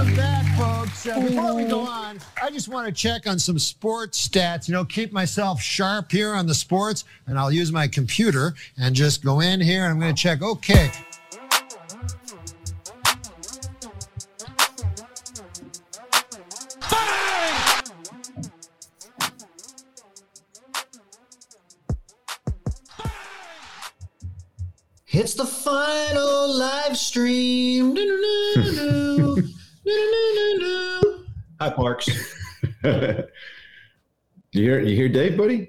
Welcome back, folks. Uh, before we go on, I just want to check on some sports stats. You know, keep myself sharp here on the sports, and I'll use my computer and just go in here and I'm going to check. Okay. It's the final live stream. Hi, Parks. you hear you hear Dave, buddy?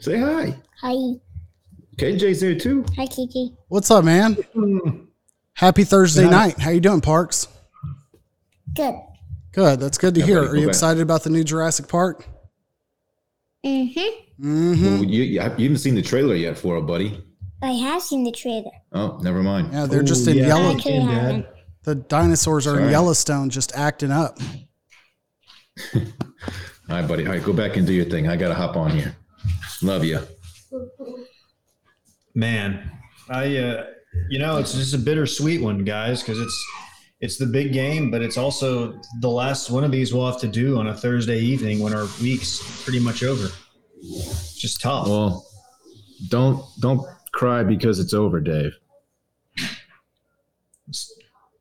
Say hi. Hi. KJ's there too. Hi, Kiki. What's up, man? Happy Thursday night. How you doing, Parks? Good. Good. That's good to Yeah, hear. buddy, Are you back. excited about the new Jurassic Park? Mm-hmm. Mm-hmm. Well, you, you haven't seen the trailer yet for it, buddy. I have seen the trailer. Oh, never mind. Yeah, they're just in yeah. yellow. Actually, Dad. haven't. The dinosaurs are in Yellowstone, just acting up. All right, buddy. All right, go back and do your thing. I gotta hop on here. Love you. Man, I uh, you know it's just a bittersweet one, guys, because it's it's the big game, but it's also the last one of these we'll have to do on a Thursday evening when our week's pretty much over. It's just tough. Well, don't don't cry because it's over, Dave.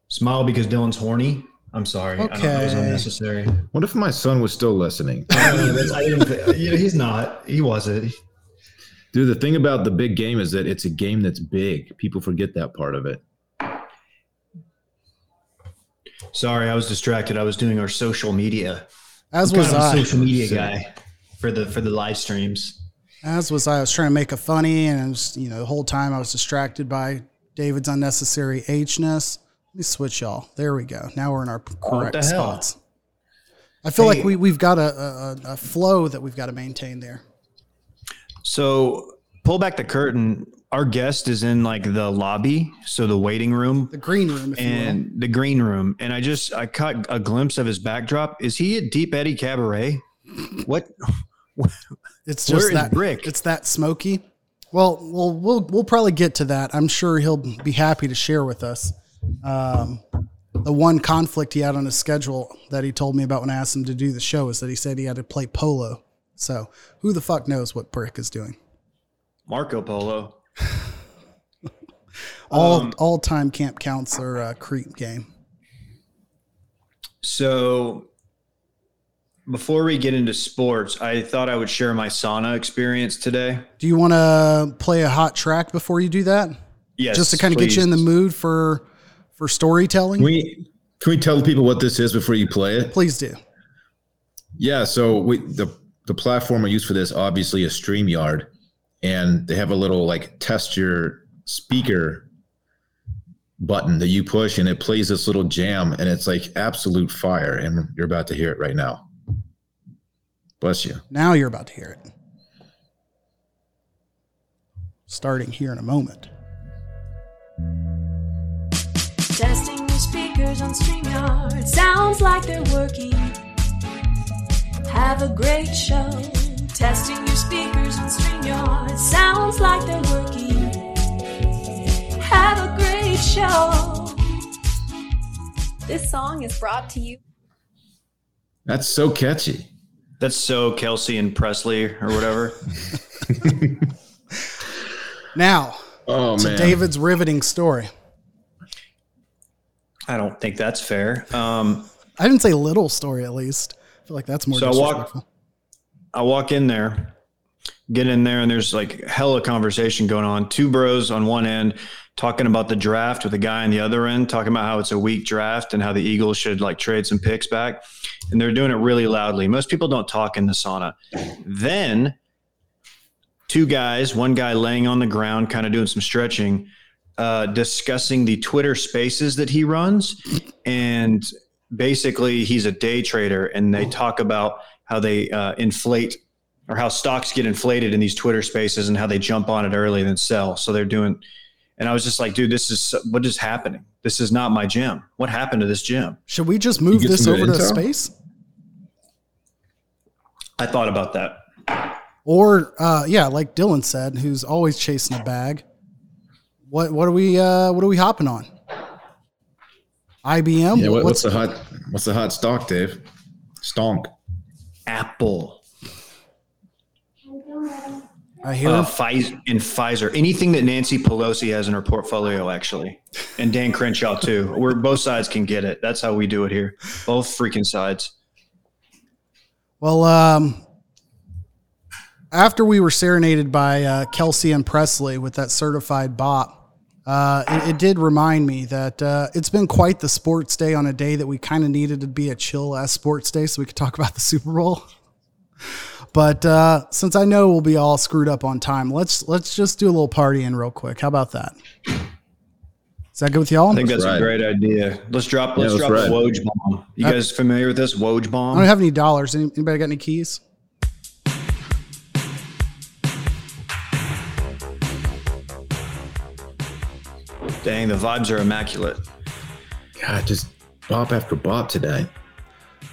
Smile because Dylan's horny. I'm sorry. I don't know. It was Okay. unnecessary. What if my son was still listening? I don't that's- I didn't you know, he's not. He wasn't. Dude, the thing about the big game is that it's a game that's big. People forget that part of it. Sorry, I was distracted. I was doing our social media. As I'm was kind of a I. social media Same. guy for the for the live streams. As was I. I was trying to make a funny, and it was, you know, the whole time I was distracted by David's unnecessary H-ness. Let me switch y'all. There we go. Now we're in our correct spots. I feel Hey. like we, we've got a, a, a flow that we've got to maintain there. So pull back the curtain. Our guest is in like the lobby, so the waiting room The green room, if you will. and the green room. And I just I caught a glimpse of his backdrop. Is he at Deep Eddy Cabaret? What? It's just that Brick? It's that smoky. Well, we'll we'll we'll probably get to that. I'm sure he'll be happy to share with us. Um, the one conflict he had on his schedule that he told me about when I asked him to do the show is that he said he had to play polo. So who the fuck knows what Brick is doing? Marco Polo. All Um, all time camp counselor uh, creep game. So before we get into sports, I thought I would share my sauna experience today. Do you want to play a hot track before you do that? Yes, Just to kind of get you in the mood for for storytelling. Can we can we tell people what this is before you play it? Please do. Yeah, so we the the platform I use for this obviously is StreamYard, and they have a little like test your speaker button that you push, and it plays this little jam, and it's like absolute fire, and you're about to hear it right now. Bless you. Now you're about to hear it. Starting here in a moment. Testing your speakers on StreamYard. Sounds like they're working. Have a great show. Testing your speakers on StreamYard. Sounds like they're working. Have a great show. This song is brought to you. That's so catchy. That's so Kelsey and Presley or whatever. Now, Oh to man, David's riveting story. I don't think that's fair. Um, I didn't say little story, at least. I feel like that's more So I walk- I walk in there, get in there, and there's like hella conversation going on. Two bros on one end talking about the draft with a guy on the other end talking about how it's a weak draft and how the Eagles should like trade some picks back. And they're doing it really loudly. Most people don't talk in the sauna. Then two guys, one guy laying on the ground, kind of doing some stretching, uh, discussing the Twitter spaces that he runs. And basically, he's a day trader, and they talk about how they uh, inflate or how stocks get inflated in these Twitter spaces and how they jump on it early and then sell. So they're doing, and I was just like, dude, this is what is happening? This is not my gym. What happened to this gym? Should we just move this over good to intel? space? I thought about that. Or, uh, yeah, like Dylan said, who's always chasing a bag. What what are we uh, what are we hopping on? IBM. yeah. What, what's what's the hot What's the hot stock, Dave? Stonk. Apple, I hear uh, Pfizer, and Pfizer. Anything that Nancy Pelosi has in her portfolio, actually, and Dan Crenshaw too. Where both sides can get it. That's how we do it here. Both freaking sides. Well, um, after we were serenaded by uh, Kelsey and Presley with that certified bop, uh, it, it did remind me that uh, it's been quite the sports day on a day that we kind of needed to be a chill ass sports day so we could talk about the Super Bowl. But uh, since I know we'll be all screwed up on time, let's let's just do a little partying real quick. How about that? Is that good with y'all? I think that's Right. a great idea. Let's drop. Let's that's drop right. a Woj bomb. You guys familiar with this Woj bomb? I don't have any dollars. Anybody got any keys? Dang, the vibes are immaculate. God, just bop after bop today.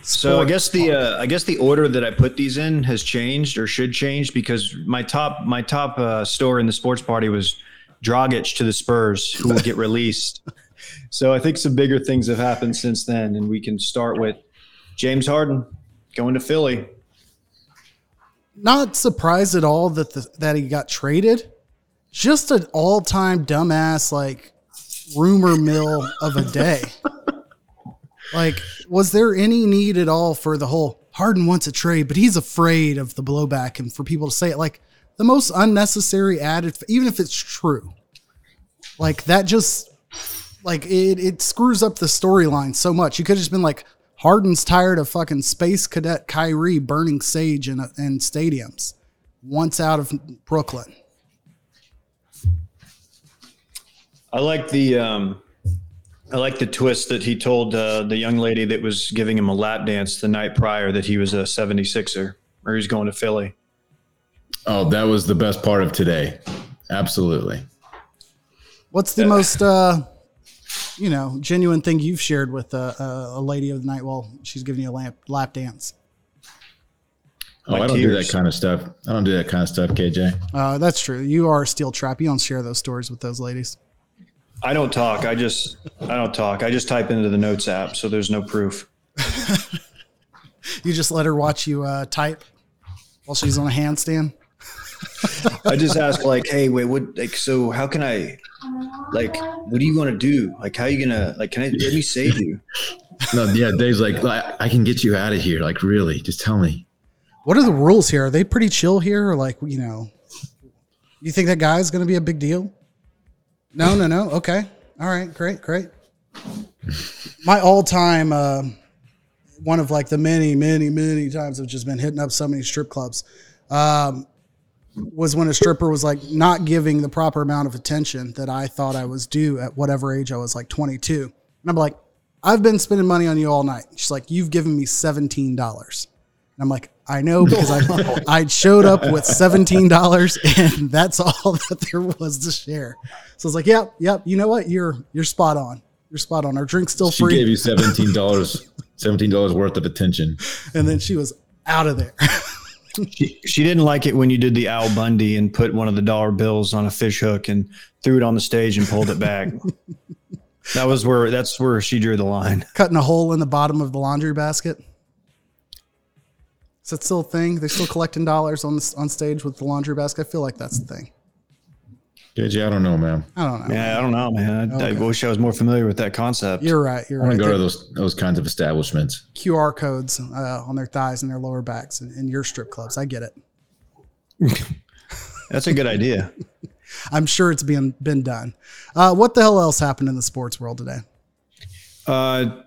So I guess the uh, I guess the order that I put these in has changed or should change because my top my top uh, store in the sports party was Dragic to the Spurs, who will get released. So I think some bigger things have happened since then, and we can start with James Harden going to Philly. not surprised at all that the, that he got traded. Just an all time dumbass like rumor mill of a day. like, was there any need at all for the whole Harden wants a trade, but he's afraid of the blowback and for people to say it? Like the most unnecessary added, even if it's true. Like that just like it it screws up the storyline so much. You could have just been like, Harden's tired of fucking space cadet Kyrie burning sage in, in stadiums once out of Brooklyn. I like the um, I like the twist that he told uh, the young lady that was giving him a lap dance the night prior that he was a 76er or he's going to Philly. Oh, that was the best part of today. Absolutely. What's the most, uh, you know, genuine thing you've shared with uh, a, a lady of the night while she's giving you a lap, lap dance? Oh, My I don't do that kind of stuff. I don't do that kind of stuff, KJ. Uh, that's true. You are a steel trap. You don't share those stories with those ladies. I don't talk. I just I don't talk. I just type into the notes app, so there's no proof. You just let her watch you uh, type while she's on a handstand. I just ask like, hey, wait, what? Like, so how can I? Like, what do you want to do? Like, how are you gonna? Like, can I let me save you? No, yeah, Dave's like, I, I can get you out of here. Like, really? Just tell me. What are the rules here? Are they pretty chill here? Or like, you know, you think that guy's going to be a big deal? No, no, no. Okay. All right. Great. Great. My all time, uh, one of like the many, many, many times I've just been hitting up so many strip clubs, um, was when a stripper was like not giving the proper amount of attention that I thought I was due at whatever age I was, like 22. And I'm like, I've been spending money on you all night. She's like, you've given me $17. And I'm like, I know because I I showed up with seventeen dollars and that's all that there was to share. So I was like, yep, yep. You know what? You're you're spot on. You're spot on. Our drink's still She free. She gave you seventeen dollars, seventeen dollars worth of attention. and then she was out of there. She, she didn't like it when you did the Al Bundy and put one of the dollar bills on a fish hook and threw it on the stage and pulled it back. that was where that's where she drew the line. Cutting a hole in the bottom of the laundry basket. Is that still a thing? They're still collecting dollars on the, on stage with the laundry basket. I feel like that's the thing. KJ, I don't know, man. I don't know. Yeah, I don't know, man. I, I wish I was more familiar with that concept. You're right. You're right. I want right. to go to those those kinds of establishments. QR codes uh, on their thighs and their lower backs in, in your strip clubs. I get it. That's a good idea. I'm sure it's been been done. Uh, what the hell else happened in the sports world today? Uh,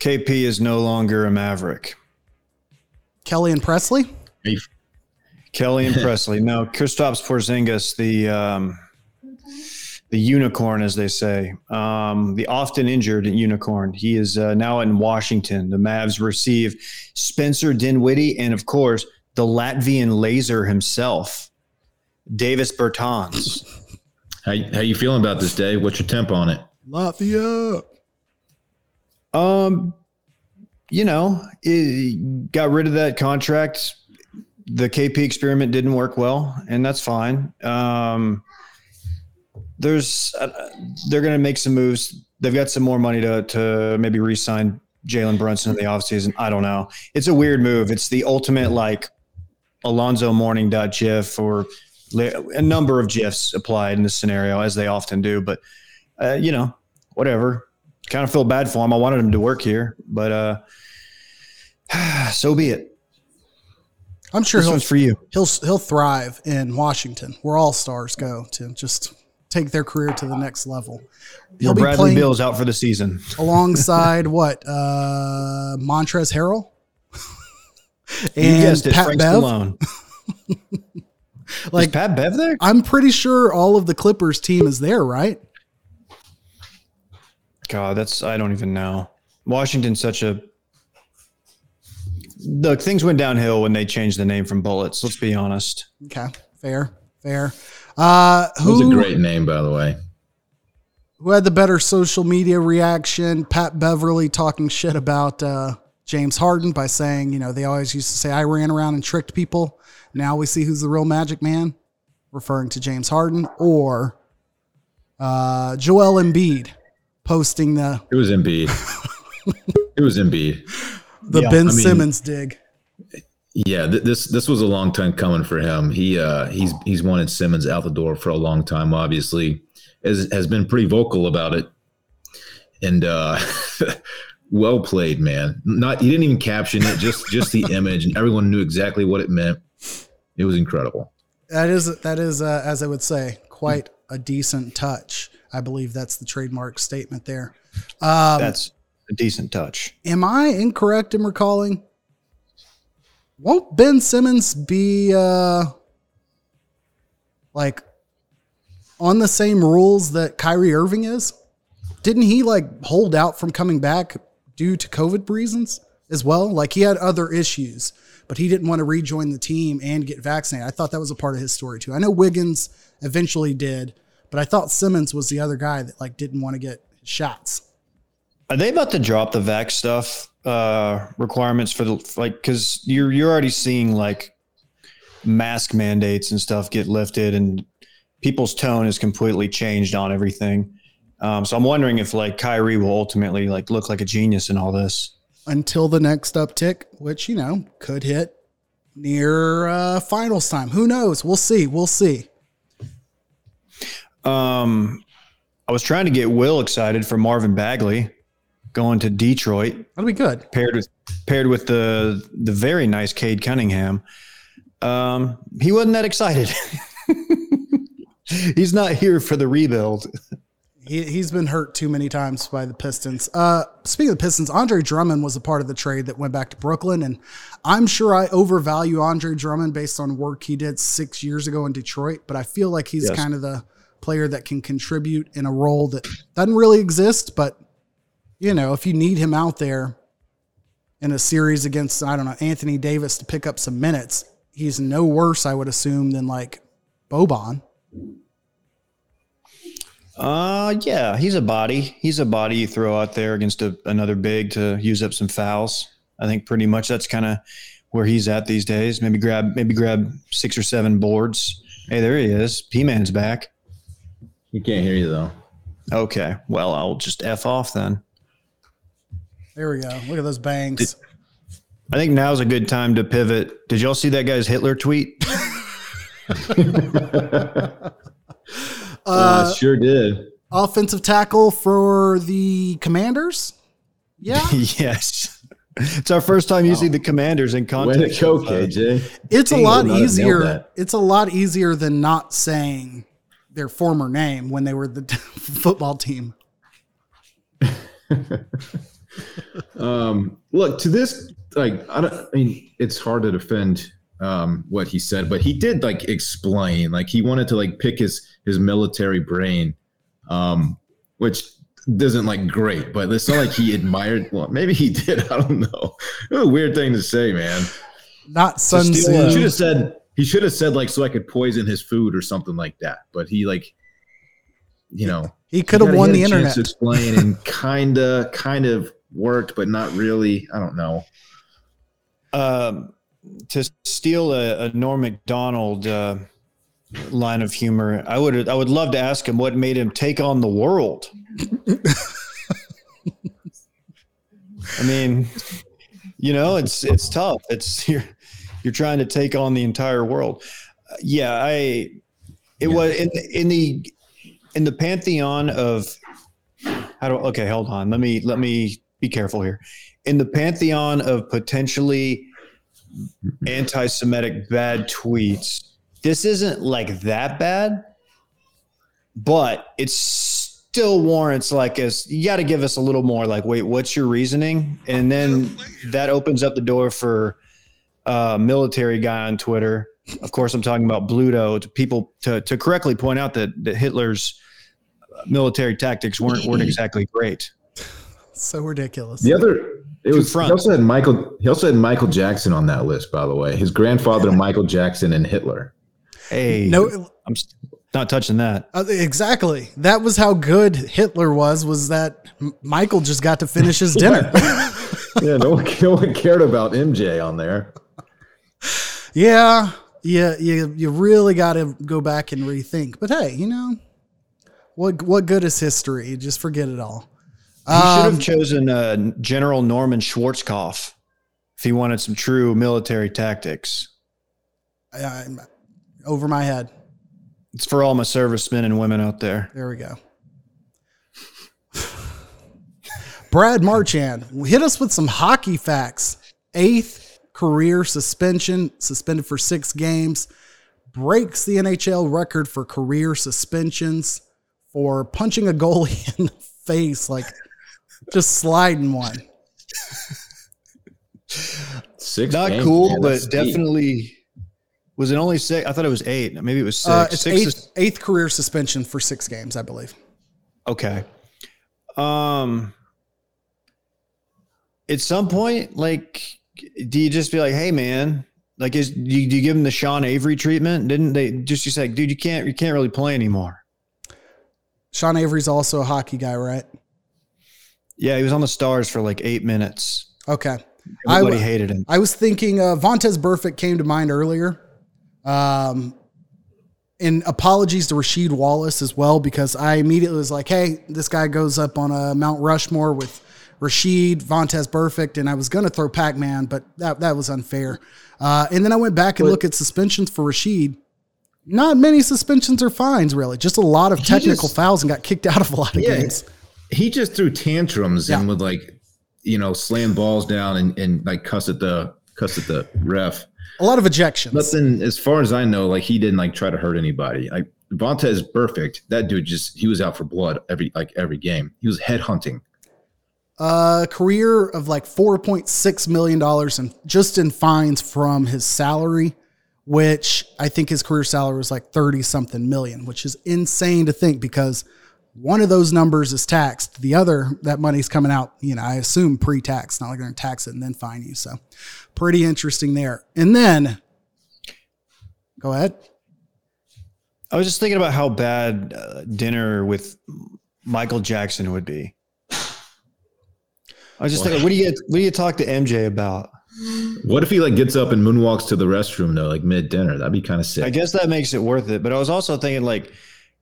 KP is no longer a Maverick. Kelly and Presley. Hey, Kelly and Presley. No, Kristaps Porzingis, the um, the unicorn, as they say, um, the often injured unicorn. He is uh, now in Washington. The Mavs receive Spencer Dinwiddie and, of course, the Latvian laser himself, Davis Bertans. How, how you feeling about this day? What's your temp on it? Latvia. Um, you know, it, got rid of that contract. The KP experiment didn't work well, and that's fine. Um, there's uh, they're going to make some moves. They've got some more money to to maybe re-sign Jalen Brunson in the offseason. I don't know. It's a weird move. It's the ultimate like Alonzo Mourning GIF or a number of GIFs applied in this scenario, as they often do. But uh, you know, whatever. Kind of feel bad for him. I wanted him to work here, but uh, so be it. I'm sure This he'll one's for you. he'll he'll thrive in Washington, where all stars go to just take their career to the next level. He'll Your Bradley Beal's out for the season. alongside what uh, Montrezl Harrell and it, Pat Frank Bev. Stallone. Like Is Pat Bev there? I'm pretty sure all of the Clippers team is there, right? God, that's I don't even know. Washington's such a Look, things went downhill when they changed the name from Bullets. Let's be honest. Okay, fair, fair. Uh, That was a great name, by the way. who had the better social media reaction? Pat Beverley talking shit about uh, James Harden by saying, you know, they always used to say I ran around and tricked people. Now we see who's the real Magic Man, referring to James Harden, or uh, Joel Embiid posting the It was Embiid. it was Embiid. The Yeah, Ben I mean- Simmons dig. Yeah, th- this this was a long time coming for him. He uh, he's he's wanted Simmons out the door for a long time. Obviously, has has been pretty vocal about it, and uh, well played, man. Not he didn't even caption it, just just the image, and everyone knew exactly what it meant. It was incredible. That is that is uh, as I would say, quite a decent touch. I believe that's the trademark statement there. Um, That's a decent touch. am I incorrect in recalling? Won't Ben Simmons be uh, like on the same rules that Kyrie Irving is? Didn't he like hold out from coming back due to COVID reasons as well? Like he had other issues, but he didn't want to rejoin the team and get vaccinated. I thought that was a part of his story too. I know Wiggins eventually did, but I thought Simmons was the other guy that like didn't want to get shots. Are they about to drop the vax stuff uh, requirements for the like? Because you're you're already seeing like mask mandates and stuff get lifted, and people's tone has completely changed on everything. Um, so I'm wondering if like Kyrie will ultimately like look like a genius in all this. until the next uptick, which you know could hit near uh, finals time. Who knows? We'll see. We'll see. Um, I was trying to get Will excited for Marvin Bagley going to Detroit. That'll be good. paired with paired with the the very nice Cade Cunningham. Um, he wasn't that excited. He's not here for the rebuild. He, he's been hurt too many times by the Pistons. Uh, speaking of the Pistons, Andre Drummond was a part of the trade that went back to Brooklyn, and I'm sure I overvalue Andre Drummond based on work he did six years ago in Detroit. But I feel like he's Yes. kind of the player that can contribute in a role that doesn't really exist. But you know, if you need him out there in a series against I don't know Anthony Davis to pick up some minutes, he's no worse, I would assume, than like Boban. Uh, yeah, he's a body. He's a body you throw out there against a, another big to use up some fouls. I think pretty much that's kind of where he's at these days. Maybe grab maybe grab six or seven boards. Hey, there he is. P Man's back. He can't hear you though. Okay, well I'll just f off then. There we go. Look at those bangs. I think now's a good time to pivot. Did y'all see that guy's Hitler tweet? Uh, sure did. offensive tackle for the Commanders. Yeah, yes. It's our first time using the commanders in Way context. to go, of, uh, KJ. it's a lot easier. It's a lot easier than not saying their former name when they were the football team. Um, look to this, like I don't. I mean, it's hard to defend um, what he said, but he did like explain, like he wanted to like pick his his military brain, um, which doesn't like great, but it's not like he admired. Well, maybe he did. I don't know. It was a weird thing to say, man. Not Sun He should have said he should have said like so I could poison his food or something like that. But he like, you know, He could have won the internet. To explain and kind of, kind of worked, but not really. I don't know. um, to steal a, a Norm Macdonald uh, line of humor, I would I would love to ask him what made him take on the world. I mean, you know, it's it's tough. It's you're you're trying to take on the entire world. Uh, yeah, I it was in in the in the pantheon of how do okay, hold on. Let me let me be careful here. In the pantheon of potentially anti-Semitic bad tweets, this isn't like that bad, but it's still warrants like us. You got to give us a little more. Like, wait, what's your reasoning? And then that opens up the door for a military guy on Twitter. Of course, I'm talking about Bluto to people to to correctly point out that that Hitler's uh, military tactics weren't weren't exactly great. So ridiculous. The other, it Two was. He also had Michael. He also had Michael Jackson on that list, by the way. His grandfather, Michael Jackson, and Hitler. Hey, No, I'm not touching that. uh, exactly. That was how good Hitler was. Was that Michael just got to finish his dinner? Yeah, no one, no one cared about MJ on there. yeah, yeah, you you really got to go back and rethink. But hey, you know, what what good is history? Just forget it all. He should Um, have chosen uh, General Norman Schwarzkopf if he wanted some true military tactics. I- I'm over my head. It's for all my servicemen and women out there. There we go. Brad Marchand, hit us with some hockey facts. Eighth career suspension, suspended for six games, breaks the NHL record for career suspensions for punching a goalie in the face, like just sliding one. Six. Not games, cool, man, but that's deep. definitely. Was it only six? I thought it was eight. Maybe it was six. Uh, it's six eighth, is- eighth career suspension for six games, I believe. okay. Um. At some point, like, do you just be like, "Hey, man"? Like, is do you, do you give him the Sean Avery treatment? Didn't they just you say, "Dude, you can't you can't really play anymore"? Sean Avery's also a hockey guy, right? Yeah, he was on the Stars for like eight minutes. Okay. I Everybody w- hated him. I was thinking uh, Vontaze Burfict came to mind earlier. Um, and apologies to Rasheed Wallace as well, because I immediately was like, hey, this guy goes up on a Mount Rushmore with Rasheed, Vontaze Burfict, and I was going to throw Pac Man, but that, that was unfair. Uh, and then I went back and looked at suspensions for Rasheed. Not many suspensions or fines, really. Just a lot of technical just- fouls and got kicked out of a lot of Yeah. games. He just threw tantrums and would like, you know, slam balls down and, and like cuss at the cuss at the ref. A lot of ejections. Nothing, as far as I know, like he didn't like try to hurt anybody. Like Vontaze Burfict. That dude just he was out for blood every like every game. He was head hunting. a career of like four point six million dollars and just in fines from his salary, which I think his career salary was like thirty something million, which is insane to think because one of those numbers is taxed. The other, that money's coming out, you know, I assume pre-tax, not like they're gonna tax it and then fine you. So pretty interesting there. And then go ahead. I was just thinking about how bad uh, dinner with Michael Jackson would be. I was just thinking, what do you what do you talk to MJ about? What if he like gets up and moonwalks to the restroom though, like mid dinner? That'd be kind of sick. I guess that makes it worth it. But I was also thinking, like,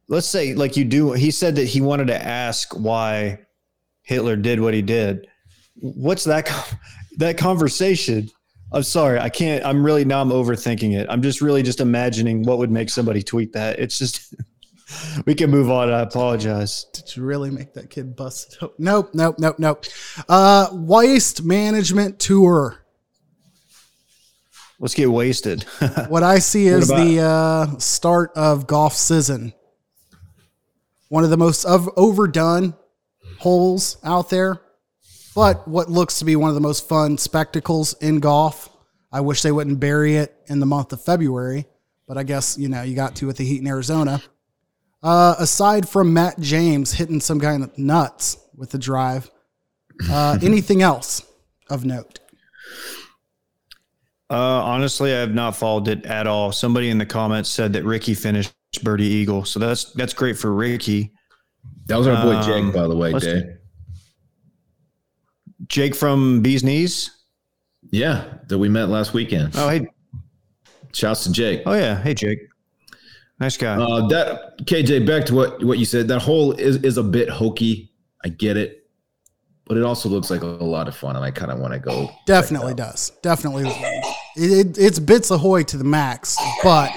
let's say, like you do. He said that he wanted to ask why Hitler did what he did. What's that? That conversation. I'm sorry, I can't. I'm really now. I'm overthinking it. I'm just really just imagining what would make somebody tweet that. It's just. we can move on. I apologize. Did you really make that kid bust? Nope, nope, nope, nope. Uh, waste management tour. Let's get wasted. What I see is the uh, start of golf season. One of the most of, overdone holes out there, but what looks to be one of the most fun spectacles in golf. I wish they wouldn't bury it in the month of February, but I guess you know you got to with the heat in Arizona. Uh, aside from Matt James hitting some kind of nuts with the drive, uh, anything else of note? Uh, honestly, I have not followed it at all. Somebody in the comments said that Ricky finished birdie eagle, so that's that's great for Ricky. That was our boy Um, Jake, by the way, let's- Jake from Bees Knees. Yeah, that we met last weekend. Oh hey, Shouts to Jake. oh yeah, hey Jake, nice guy. Uh, that KJ, back to what what you said. That hole is is a bit hokey. I get it, but it also looks like a, lot of fun, and I kind of want to go. Definitely does. Definitely. It, it, it's bits ahoy to the max, but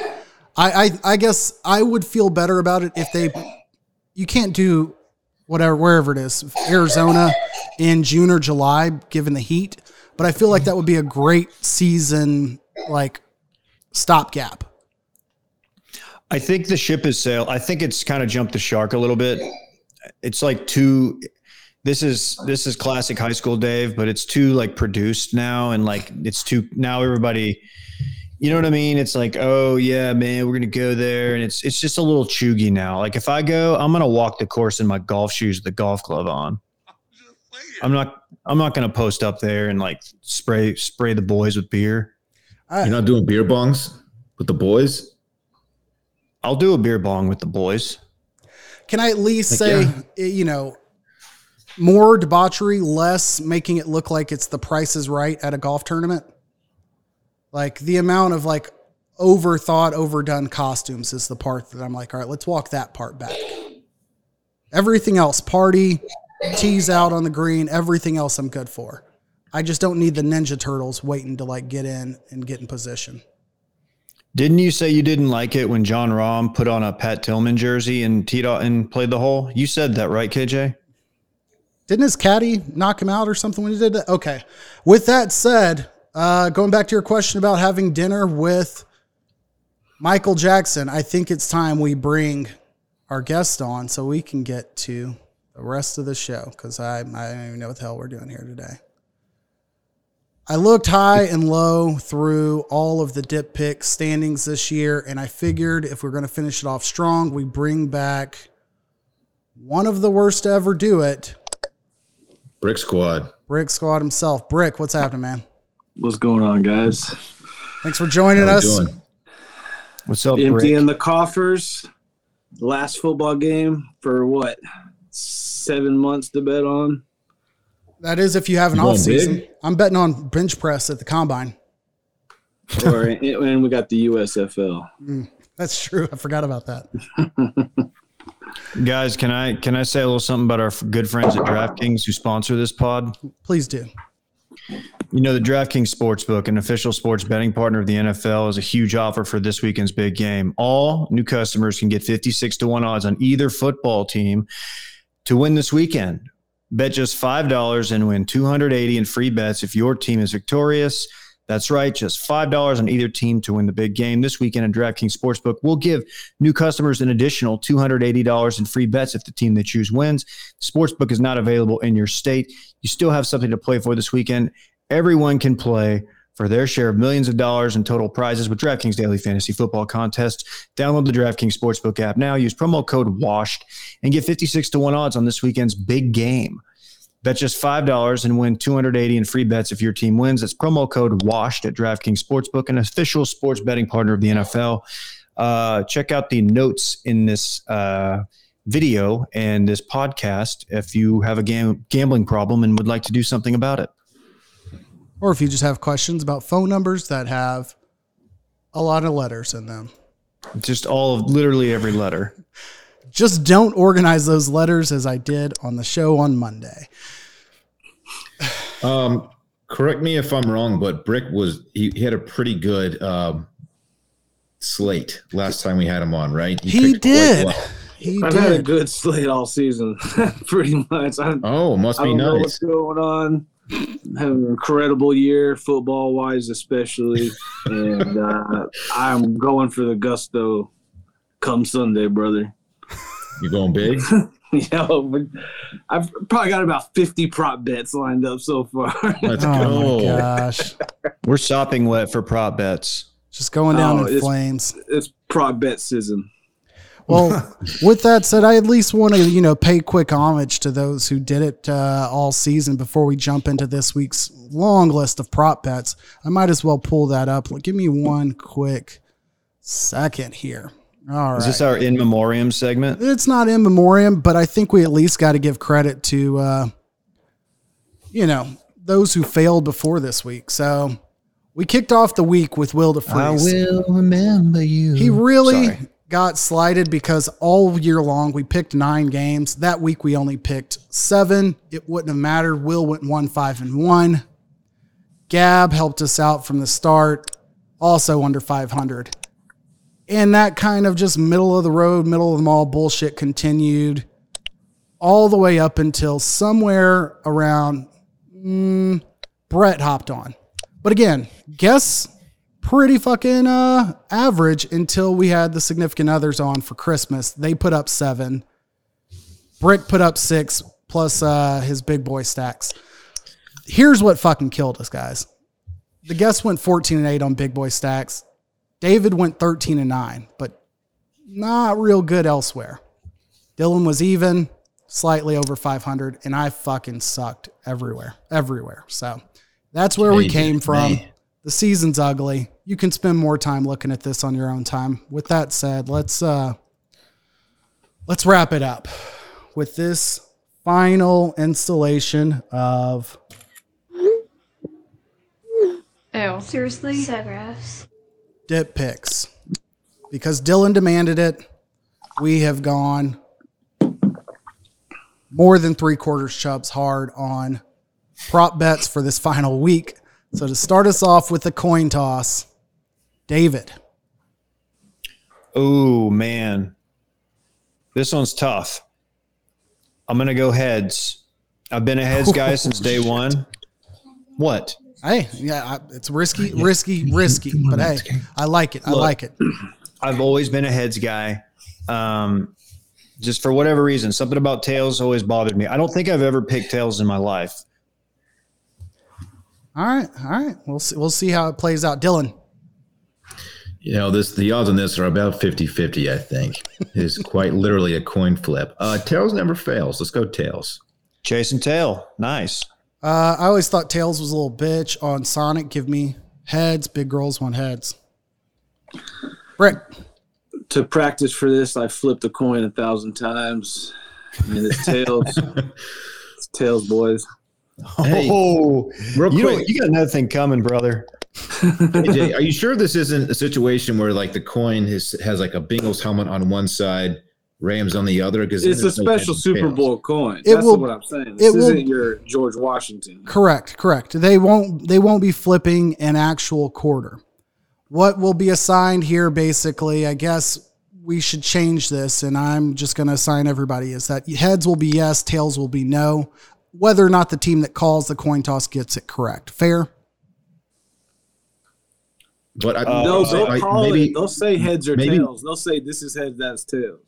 I, I I guess I would feel better about it if they you can't do whatever wherever it is Arizona in June or July given the heat, but I feel like that would be a great season like stopgap. I think the ship has sailed. I think it's kind of jumped the shark a little bit. It's like too. This is this is classic high school Dave, but it's too like produced now, and like it's too now everybody. You know what I mean? It's like, oh yeah, man, we're gonna go there, and it's it's just a little chuggy now. Like if I go, I'm gonna walk the course in my golf shoes with a golf glove on. I'm not. I'm not gonna post up there and like spray spray the boys with beer. You're not doing beer bongs with the boys. I'll do a beer bong with the boys. Can I at least Like, say, yeah. eh, you know, more debauchery, less making it look like it's the price is right at a golf tournament? Like the amount of like overthought, overdone costumes is the part that I'm like, all right, let's walk that part back. Everything else, party, tease out on the green, everything else I'm good for. I just don't need the Ninja Turtles waiting to like get in and get in position. Didn't you say you didn't like it when Jon Rahm put on a Pat Tillman jersey and teed off and played the hole? You said that, right, KJ? Didn't his caddy knock him out or something when he did that? Okay. With that said, uh, going back to your question about having dinner with Michael Jackson, I think it's time we bring our guest on so we can get to the rest of the show because I, I don't even know what the hell we're doing here today. I looked high and low through all of the dip pick standings this year, and I figured if we're going to finish it off strong, we bring back one of the worst to ever do it, Brick Squad. Brick Squad himself. Brick, what's happening, man? What's going on, guys? Thanks for joining us. doing? What's up, Brick? Emptying the coffers. Last football game for what? Seven months to bet on. That is if you have an You off season. big? I'm betting on bench press at the combine. Or and we got the USFL. Mm, that's true. I forgot about that. Guys, can I can I say a little something about our good friends at DraftKings who sponsor this pod? Please do. You know, the DraftKings Sportsbook, an official sports betting partner of the NFL, is a huge offer for this weekend's big game. All new customers can get 56 to 1 odds on either football team to win this weekend. Bet just $5 and win 280 in free bets if your team is victorious. That's right, just $5 on either team to win the big game. This weekend at DraftKings Sportsbook, we'll give new customers an additional $280 in free bets if the team they choose wins. Sportsbook is not available in your state. You still have something to play for this weekend. Everyone can play for their share of millions of dollars in total prizes with DraftKings Daily Fantasy Football Contests. Download the DraftKings Sportsbook app now. Use promo code WASHED and get 56 to 1 odds on this weekend's big game. Bet just $5 and win 280 in free bets if your team wins. That's promo code WASHED at DraftKings Sportsbook, an official sports betting partner of the NFL. Uh, check out the notes in this uh, video and this podcast if you have a gam- gambling problem and would like to do something about it. Or if you just have questions about phone numbers that have a lot of letters in them. Just all of literally every letter. Just don't organize those letters as I did on the show on Monday. Um, correct me if I'm wrong, but Brick was he, he had a pretty good um, slate last time we had him on, right? He picked quite did. well. He I've had a good slate all season, pretty much. I, Oh, must I be don't know what's going on. Having an incredible year, football wise, especially, and uh, I'm going for the gusto. Come Sunday, brother. You going big? Yeah, but I've probably got about 50 prop bets lined up so far. Let's Oh my gosh. We're shopping wet for prop bets. Just going down Oh, in it's- flames. it's prop bet season. Well, with that said, I at least want to, you know, pay quick homage to those who did it uh, all season before we jump into this week's long list of prop bets. I might as well pull that up. Give me one quick second here. All right. Is this our in memoriam segment? it's not in memoriam, but I think we at least got to give credit to, uh, you know, those who failed before this week. So we kicked off the week with Will DeFreeze. I will remember you. He really, Sorry. Got slighted because all year long we picked nine games. That week we only picked seven. It wouldn't have mattered. Will went one five and one. Gab helped us out from the start, also under 500. And that kind of just middle of the road, middle of the mall bullshit continued all the way up until somewhere around mm, Brett hopped on. But again, guess pretty fucking uh, average until we had the significant others on for Christmas. They put up seven. Brick put up six plus uh, his big boy stacks. Here's what fucking killed us, guys. The guests went 14 and 8 on big boy stacks. David went 13 and 9, but not real good elsewhere. Dylan was even, slightly over 500, and I fucking sucked everywhere, everywhere. So that's where we came from. The season's ugly. You can spend more time looking at this on your own time. With that said, let's uh let's wrap it up with this final installation of Ew. Seriously? So gross. dip picks. Because Dylan demanded it, we have gone more than three quarters chubs hard on prop bets for this final week. So to start us off with the coin toss, David. Oh man, this one's tough. I'm gonna go heads. I've been a heads guy since day one. What? Hey, yeah, it's risky, risky, risky, but hey, I like it. I Look. like it. I've always been a heads guy. Um, just for whatever reason, something about tails always bothered me. I don't think I've ever picked tails in my life. All right, all right. We'll see, we'll see how it plays out. Dylan. You know, this the odds on this are about 50-50, I think. It's quite literally a coin flip. Uh Tails never fails. Let's go Tails. Chase and tail, nice. Uh, I always thought Tails was a little bitch on Sonic. Give me heads. Big girls want heads. Brick. To practice for this, I flipped a coin a thousand times. And it's tails. it's tails, boys. Hey, oh, real you know, quick. you got another thing coming, brother. AJ, are you sure this isn't a situation where like the coin has has like a Bengals helmet on one side, Rams on the other? Because It's a special Super Bowl coin. It That's will- what I'm saying. it This will- isn't your George Washington. Correct, correct. They won't they won't be flipping an actual quarter. What will be assigned here basically, I guess we should change this and I'm just going to assign everybody is that heads will be yes, tails will be no, whether or not the team that calls the coin toss gets it correct. Fair? But I, Uh, No, they'll I- call maybe, it. They'll say heads or maybe- tails. They'll say this is heads, that's tails.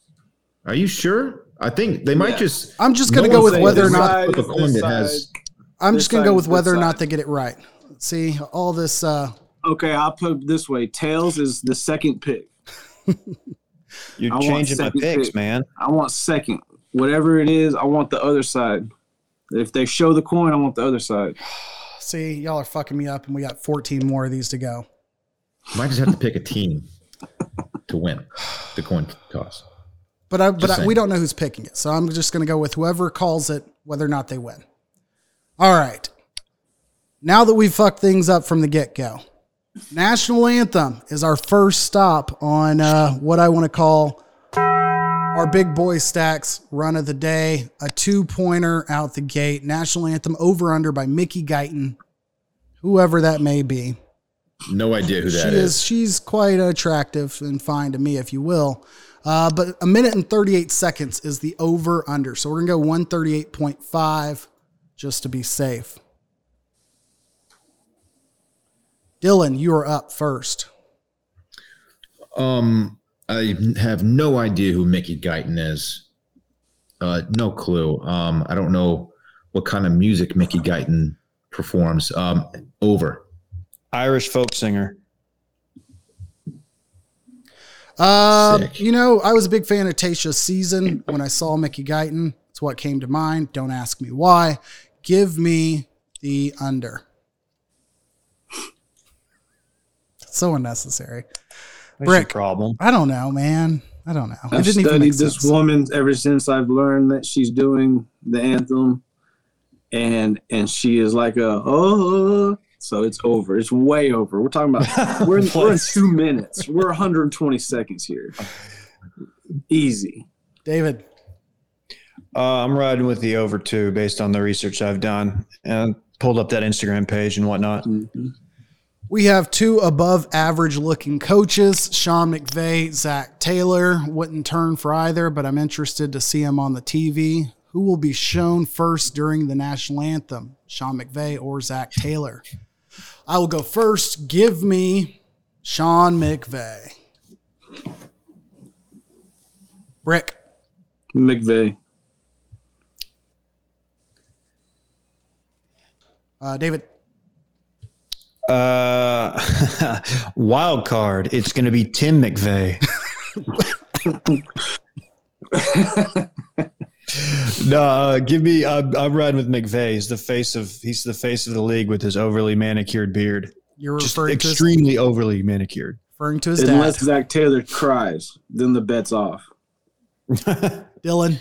Are you sure? I think they might Yeah. just. I'm just going to go with whether or not side Flip is a coin that has- I'm just going to go with is whether or not they get it right. See, all this uh Okay, I'll put it this way: tails is the second pick. You're I changing my picks, pick. man. I want second. Whatever it is, I want the other side. If they show the coin, I want the other side. see, y'all are fucking me up and we got 14 more of these to go. Might just have to pick a team to win the coin toss. But I, but I, we don't know who's picking it. So I'm just going to go with whoever calls it, whether or not they win. All right. Now that we've fucked things up from the get go, national anthem is our first stop on uh, what I want to call our big boy stacks run of the day. A two pointer out the gate. National anthem over under by Mickey Guyton, whoever that may be No idea who she that is. is. She's quite attractive and fine to me, if you will. Uh, but a minute and 38 seconds is the over under. So we're going to go 138.5 just to be safe. Dylan, you are up first. Um, I have no idea who Mickey Guyton is. Uh, no clue. Um, I don't know what kind of music Mickey Guyton performs. Um, over. Irish folk singer. Um, Sick. you know, I was a big fan of Tasha's season when I saw Mickey Guyton. It's what came to mind. Don't ask me why. Give me the under. So unnecessary. What's Brick. your problem? I don't know, man. I don't know. I've didn't even studied make this sense. woman ever since I've learned that she's doing the anthem, and and she is like a oh, so it's over. It's way over. We're talking about we're in, we're in two minutes. We're 120 seconds here. Easy. David. Uh, I'm riding with the over two based on the research I've done and pulled up that Instagram page and whatnot. Mm-hmm. We have two above average looking coaches, Sean McVay, Zac Taylor. Wouldn't turn for either, but I'm interested to see him on the TV. Who will be shown first during the national anthem, Sean McVay or Zac Taylor? I will go first. Give me Sean McVay. Rick. McVay. Uh, David. Uh, wild card. It's going to be Tim McVeigh. no, uh, give me. I'm, I'm riding with McVeigh. He's the face of. He's the face of the league with his overly manicured beard. You're Just referring to his, extremely overly manicured. referring to his dad. Unless Zac Taylor cries, then the bet's off. Dylan.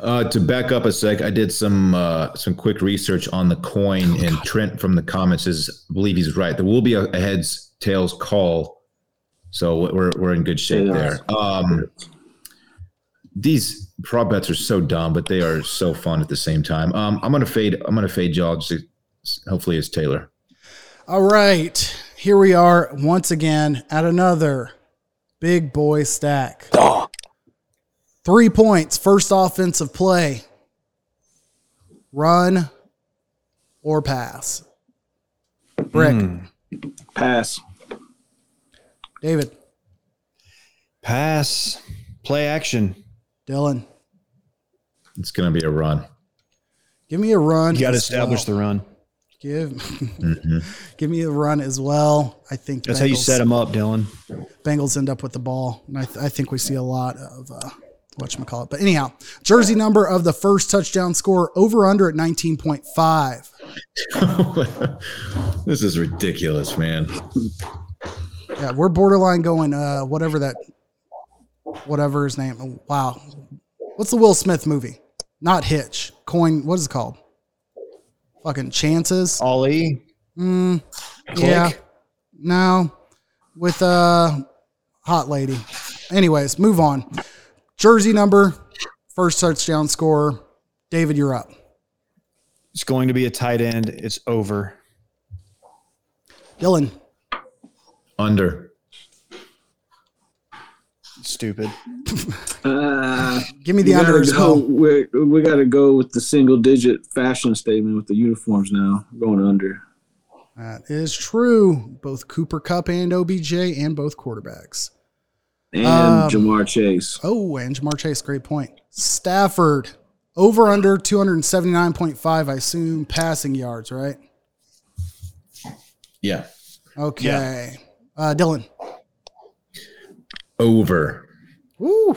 Uh, to back up a sec, I did some uh, some quick research on the coin, and Trent from the comments is I believe he's right. There will be a, a heads tails call, so we're we're in good shape Yeah. there. Um, these prop bets are so dumb, but they are so fun at the same time. Um, I'm gonna fade. I'm gonna fade y'all. Just, hopefully, it's Taylor. All right. Here we are once again at another big boy stack. Three points. First offensive play. Run or pass. Brick. Hmm. Pass. David. Pass. Play action. Dylan. It's gonna be a run. Give me a run. You got to establish well. the run. Give, hmm give me a run as well. I think That's how you set them up, Dylan. Bengals end up with the ball. And I, th- I think we see a lot of uh, whatchamacallit. But anyhow, jersey number of the first touchdown score over under at 19.5. this is ridiculous, man. Yeah, we're borderline going uh whatever that whatever his name. Wow. What's the Will Smith movie? Not Hitch. Coin what is it called? Fucking chances. Ollie. Mm, yeah. No. With a hot lady. Anyways, move on. Jersey number, first touchdown scorer. David, you're up. It's going to be a tight end. It's over. Dylan. Under. Stupid. Uh, Give me the we under go. We we got to go with the single digit fashion statement with the uniforms now. Going under. That is true. Both Cooper Kupp and OBJ and both quarterbacks. And Um, Ja'Marr Chase. Oh, and Ja'Marr Chase, great point. Stafford, over under 279.5, I assume passing yards, right? Yeah. Okay. Uh, Dylan. Over. Woo.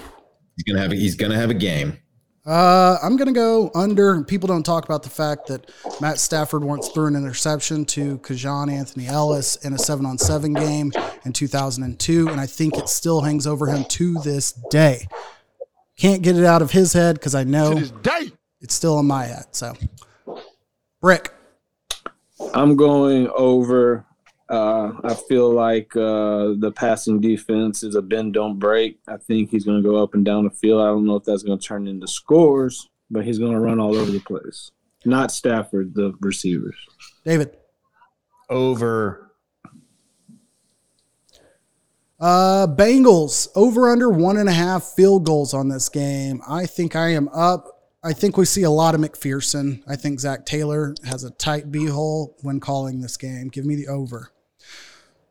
He's gonna have. A, he's gonna have a game. Uh, I'm going to go under. People don't talk about the fact that Matt Stafford once threw an interception to Kajan Anthony Ellis in a seven on seven game in 2002. And I think it still hangs over him to this day. Can't get it out of his head because I know it's still in my head. So, Brick. I'm going over. Uh, I feel like uh, the passing defense is a bend don't break. I think he's going to go up and down the field. I don't know if that's going to turn into scores, but he's going to run all over the place. Not Stafford, the receivers. David. Over. Uh, Bengals over under one and a half field goals on this game. I think I am up. I think we see a lot of McPherson. I think Zac Taylor has a tight b hole when calling this game. Give me the over.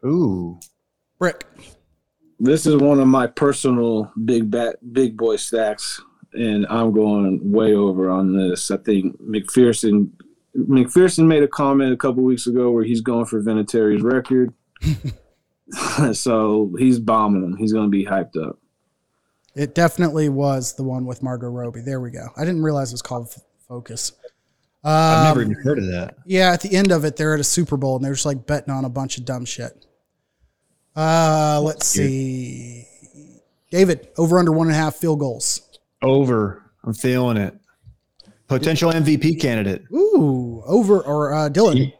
Ooh. Brick. This is one of my personal big bat, big boy stacks, and I'm going way over on this. I think McPherson McPherson made a comment a couple weeks ago where he's going for Vinatieri's record. so he's bombing him. He's going to be hyped up. It definitely was the one with Margot Robbie. There we go. I didn't realize it was called F- Focus. I've Um, never even heard of that. Yeah, at the end of it, they're at a Super Bowl and they're just like betting on a bunch of dumb shit. Uh, let's see. David, over under one and a half field goals. Over. I'm feeling it. Potential MVP candidate. Ooh, over or uh, Dylan.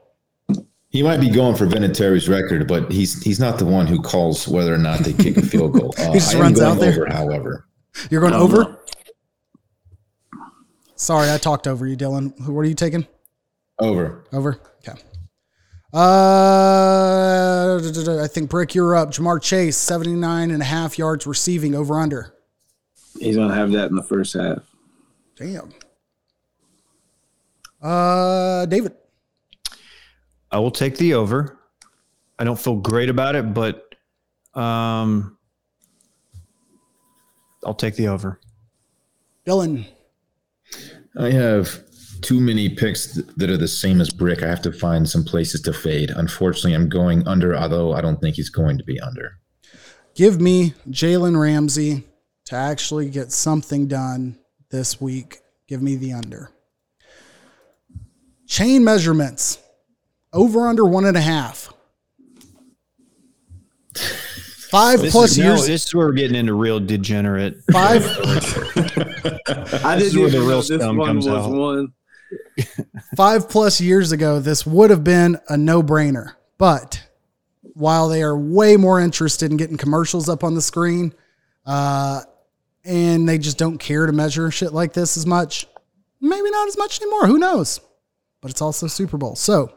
He might be going for Vinatieri's record, but he's he's not the one who calls whether or not they kick a field goal. Uh, He just I runs going out there. over, however. You're going I over? know. Sorry, I talked over you, Dylan. Who- What are you taking? Over. Over. Okay. Uh, I think Brick, you're up. Ja'Marr Chase, 79 and a half yards receiving over under. He's gonna have that in the first half. Damn. Uh, David. I will take the over. I don't feel great about it, but um, I'll take the over. Dylan. I have too many picks that are the same as Brick. I have to find some places to fade. Unfortunately, I'm going under, although I don't think he's going to be under. Give me Jalen Ramsey to actually get something done this week. Give me the under. Chain measurements. Over under one and a half. Five This plus is, no, years. this is where we're getting into real degenerate. Five I This is didn't where even the know real this scum one comes was out. one. Five plus years ago, this would have been a no brainer. But while they are way more interested in getting commercials up on the screen, uh, and they just don't care to measure shit like this as much, maybe not as much anymore. Who knows? But it's also Super Bowl. So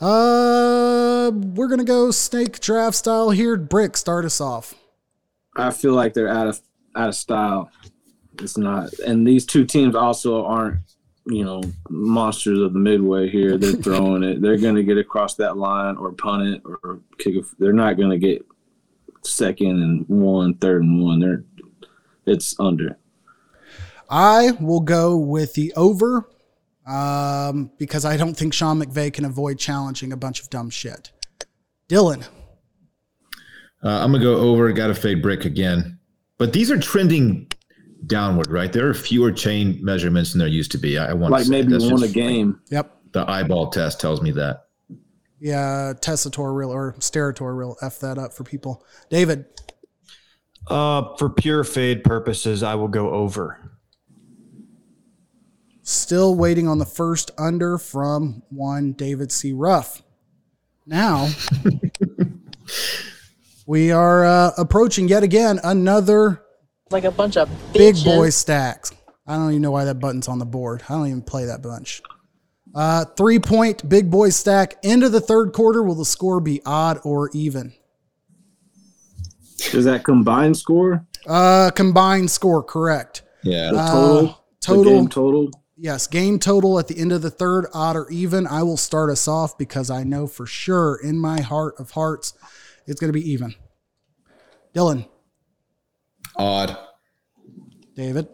uh, we're going to go snake draft style here. Brick, start us off. I feel like they're out of out of style. It's not, and these two teams also aren't, you know, monsters of the midway here. They're throwing it. They're going to get across that line or punt it or kick it. They're not going to get second and one, third and one. They're it's under. I will go with the over um, because I don't think Sean McVay can avoid challenging a bunch of dumb shit. Dylan, Uh, I'm going to go over. Got to fade Brick again. But these are trending downward, right? There are fewer chain measurements than there used to be. I, I want Like to say maybe that's one a just- game. yep, The eyeball test tells me that. yeah, Tessator real or Sterator real f that up for people. David, Uh, for pure fade purposes, I will go over. still waiting on the first under from one David C. Ruff. Now we are uh, approaching yet again another like a bunch of big bitches. boy stacks. I don't even know why that button's on the board. I don't even play that bunch. Uh, three point big boy stack. End of the third quarter. Will the score be odd or even? Is that combined score? Uh, combined score, correct. Yeah. The Uh, total? The total. game total? Yes, game total at the end of the third, odd or even. I will start us off because I know for sure in my heart of hearts it's going to be even. Dylan, Odd. David,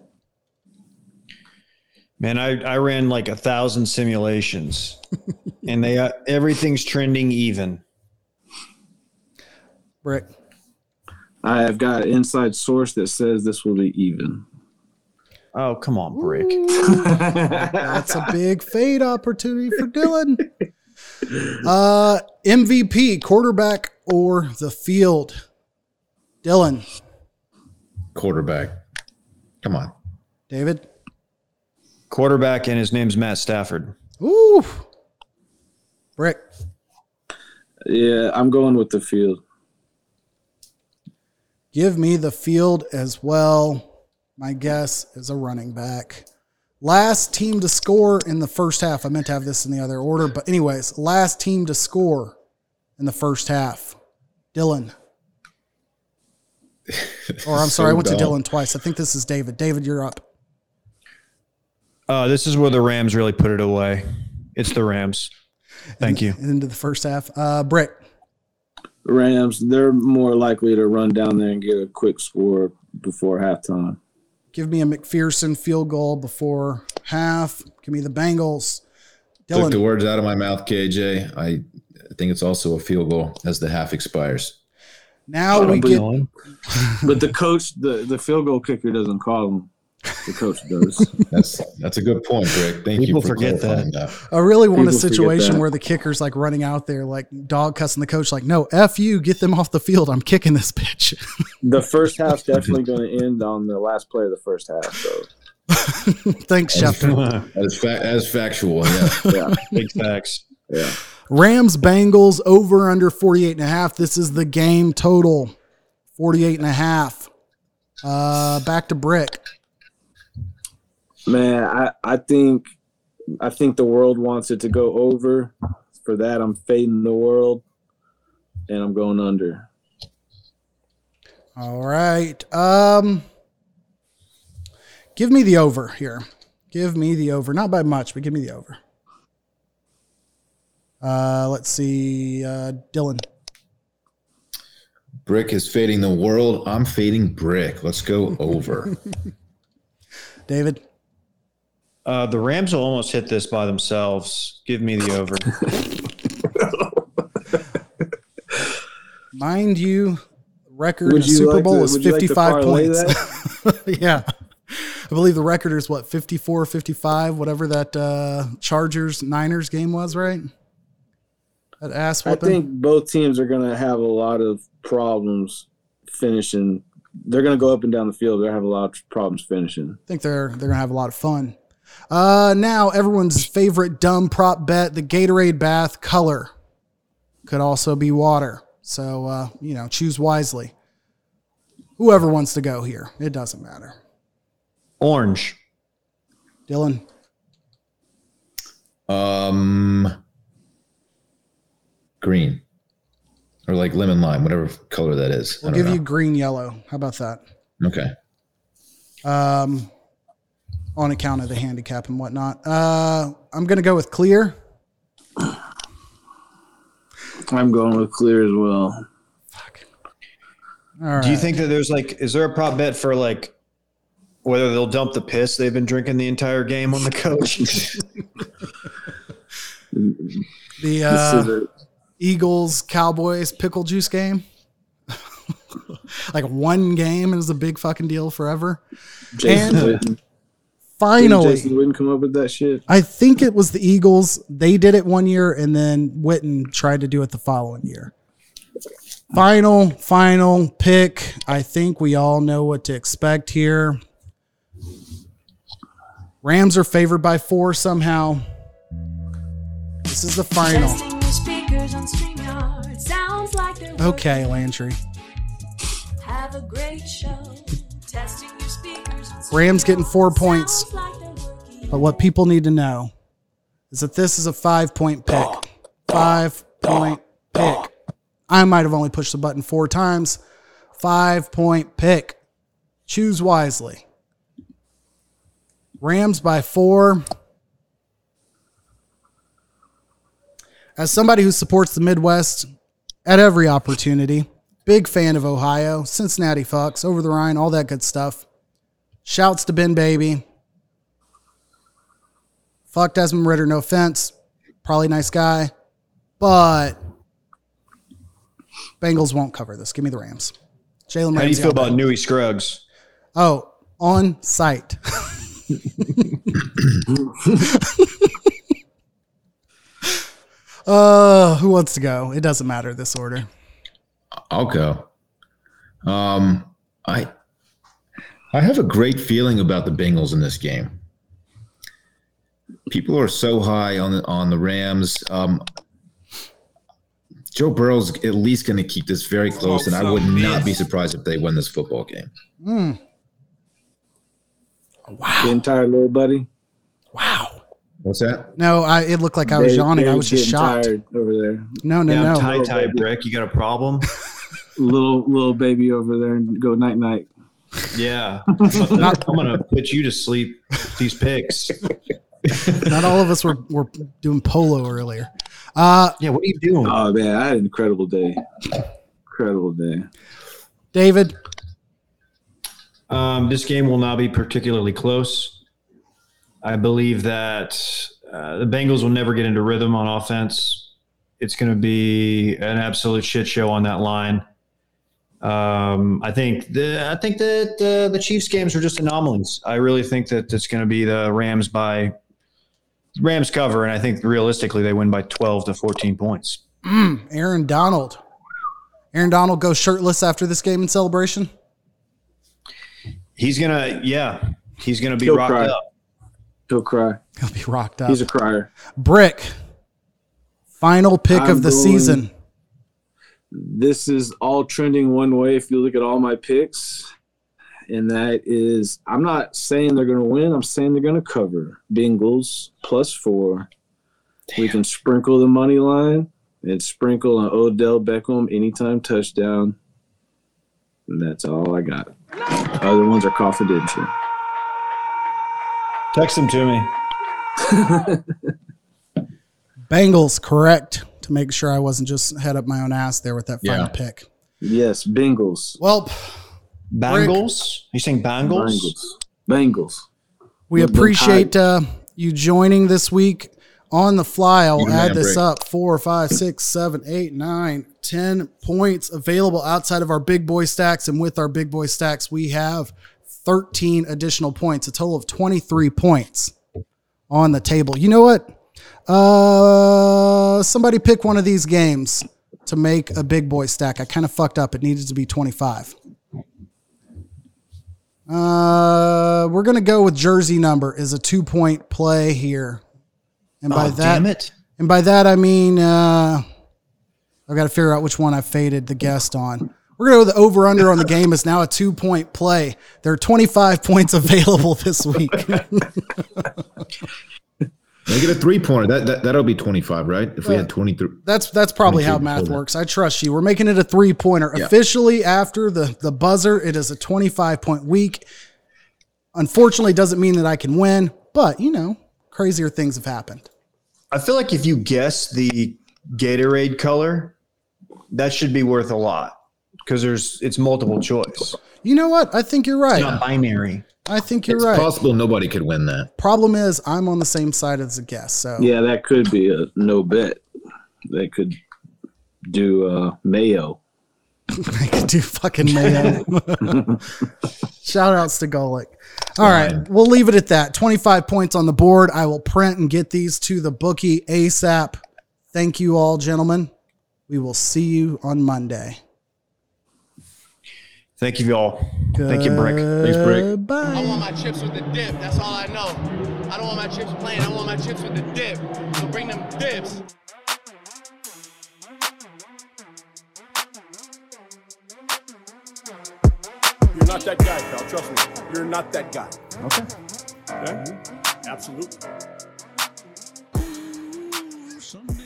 Man, I, I ran like a thousand simulations, and they uh, everything's trending even. Brick. I have got an inside source that says this will be even. Oh come on, Brick. That's a big fade opportunity for Dylan. Uh, MVP, quarterback or the field? Dylan, Quarterback. Come on. David. Quarterback, and his name's Matt Stafford. Ooh. Brick. Yeah, I'm going with the field. Give me the field as well. My guess is a running back. Last team to score in the first half. I meant to have this in the other order, but anyways, last team to score in the first half. Dylan. Or I'm sorry, I went to. Dylan twice. I think this is David. David, you're up. Uh, this is where the Rams really put it away. It's the Rams. Thank you. Into the first half. Uh, Brick. Rams, they're more likely to run down there and get a quick score before halftime. Give me a McPherson field goal before half. Give me the Bengals. Took the words out of my mouth, KJ. I think it's also a field goal as the half expires. Now we get But the coach, the, the field goal kicker doesn't call him. The coach does. That's that's a good point, Greg. Thank People you for forget clarifying that. I really want a People forget situation where the kicker's like running out there, like dog cussing the coach, like, no, F you, get them off the field. I'm kicking this bitch. the first half's definitely going to end on the last play of the first half. So Thanks, Schefter. As fa- as factual, yeah. yeah, Big facts. yeah. Rams Bengals over under 48 and a half. This is the game total 48 and a half. Uh, back to Brick. Man, I, I think I think the world wants it to go over. For that, I'm fading the world, and I'm going under. All right. Um, give me the over here. Give me the over. Not by much, but give me the over. Uh, let's see. Uh, Dylan. Brick is fading the world. I'm fading Brick. Let's go over. David. Uh, the Rams will almost hit this by themselves. Give me the over. Mind you, record Would you Super like Bowl to- is would you like 55 points. yeah. I believe the record is what, 54, 55, whatever that uh, Chargers Niners game was, right? That ass I think both teams are going to have a lot of problems finishing. They're going to go up and down the field. They're going to have a lot of problems finishing. I think they're they're gonna have a lot of fun. Uh, now everyone's favorite dumb prop bet: the Gatorade bath color could also be water. So uh, you know, choose wisely. Whoever wants to go here, it doesn't matter. Orange. Dylan, um, green or like lemon lime, whatever color that is. I we'll give know. you green, yellow. How about that? Okay. Um, on account of the handicap and whatnot. Uh, I'm gonna go with clear. I'm going with clear as well. All right. Do you think that there's like, is there a prop bet for like whether they'll dump the piss they've been drinking the entire game on the coach? the uh, is a- Eagles Cowboys pickle juice game. like one game is a big fucking deal forever. Jason And- Witten. Didn't Jason Witten come up with that shit. I think it was the Eagles. They did it one year, and then Witten tried to do it the following year. Final, final pick. I think we all know what to expect here. Rams are favored by four somehow. This is the final. Testing on StreamYard. Sounds like they're Okay, Landry. Have a great show. Testing your speakers Rams getting four points. Like. But what people need to know is that this is a five point pick. Five point pick. I might have only pushed the button four times. Five point pick. Choose wisely. Rams by four. As somebody who supports the Midwest at every opportunity, big fan of Ohio, Cincinnati fucks, over the Rhine, all that good stuff. Shouts to Ben Baby. Fuck Desmond Ridder, no offense. Probably nice guy. But Bengals won't cover this. Give me the Rams. Jalen How do you feel about Newey Scruggs? Oh, on site. uh, who wants to go? It doesn't matter this order. I'll go. Um, I I have a great feeling about the Bengals in this game. People are so high on the on the Rams. Um, Joe Burrow's at least going to keep this very close, and I would not be surprised if they win this football game. Hmm. Getting tired, little buddy. Wow. What's that? No, I it looked like I was Dave- yawning. I was just getting shocked. tired over there. No, no, yeah, no. tie tie brick. You got a problem? Little little baby over there and go night night. Yeah. I'm gonna put you to sleep. These picks. Not all of us were, were doing polo earlier. Uh, Yeah. What are you doing? Oh man, I had an incredible day. Incredible day. David, Um, this game will not be particularly close. I believe that uh, the Bengals will never get into rhythm on offense. It's going to be an absolute shit show on that line. Um, I think the I think that uh, the Chiefs games are just anomalies. I really think that it's going to be the Rams by Rams cover, and I think realistically they win by twelve to fourteen points. mm, Aaron Donald. Aaron Donald goes shirtless after this game in celebration. He's gonna, yeah, he's gonna be He'll rocked cry. up. He'll cry. He'll be rocked up. He's a crier. Brick. Final pick I'm of the going- season. This is all trending one way if you look at all my picks. And that is, I'm not saying they're going to win. I'm saying they're going to cover. Bengals plus four. We can sprinkle the money line and sprinkle an Odell Beckham anytime touchdown. And that's all I got. Other ones are confidential. Text them to me. Bengals, correct. To make sure I wasn't just head up my own ass there with that final Yeah. pick. Yes, Bengals. Well, Bangles? you saying Bangles? Bengals. Bengals. we With appreciate uh, you joining this week on the fly. I'll You the add man, this Brick. up. Four, five, six, seven, eight, nine, ten points available outside of our big boy stacks. And with our big boy stacks, we have 13 additional points, a total of 23 points on the table. You know what? Uh, somebody pick one of these games to make a big boy stack. I kind of fucked up. It needed to be 25. Uh, we're gonna go with jersey number is a two point play here, and by Oh, that, damn it. and by that I mean uh, I've got to figure out which one I faded the guest on. We're gonna go with the over under on the game is now a two point play. There are 25 points available this week. Make it a three pointer. That, that that'll be twenty five, right? If we had uh, twenty three. That's that's probably how math before works. I trust you. We're making it a three pointer. Yeah. Officially after the the buzzer, it is a 25 point week. Unfortunately, doesn't mean that I can win, but you know, crazier things have happened. I feel like if you guess the Gatorade color, that should be worth a lot because there's it's multiple choice. You know what? I think you're It's right. not binary. I think you're It's right. possible nobody could win that. Problem is, I'm on the same side as the guest. So Yeah, that could be a no bet. They could do uh, Mayo. I could do fucking mayo. Shout outs to Golick. All right, we'll leave it at that. 25 points on the board. I will print and get these to the bookie ASAP. Thank you all, gentlemen. We will see you on Monday. Thank you y'all. Thank you, Brick. Thanks, Brick. I want my chips with the dip. That's all I know. I don't want my chips plain. I want my chips with the dip. So bring them dips. You're not that guy, pal. Trust me. You're not that guy. Okay. Okay? Absolutely. Someday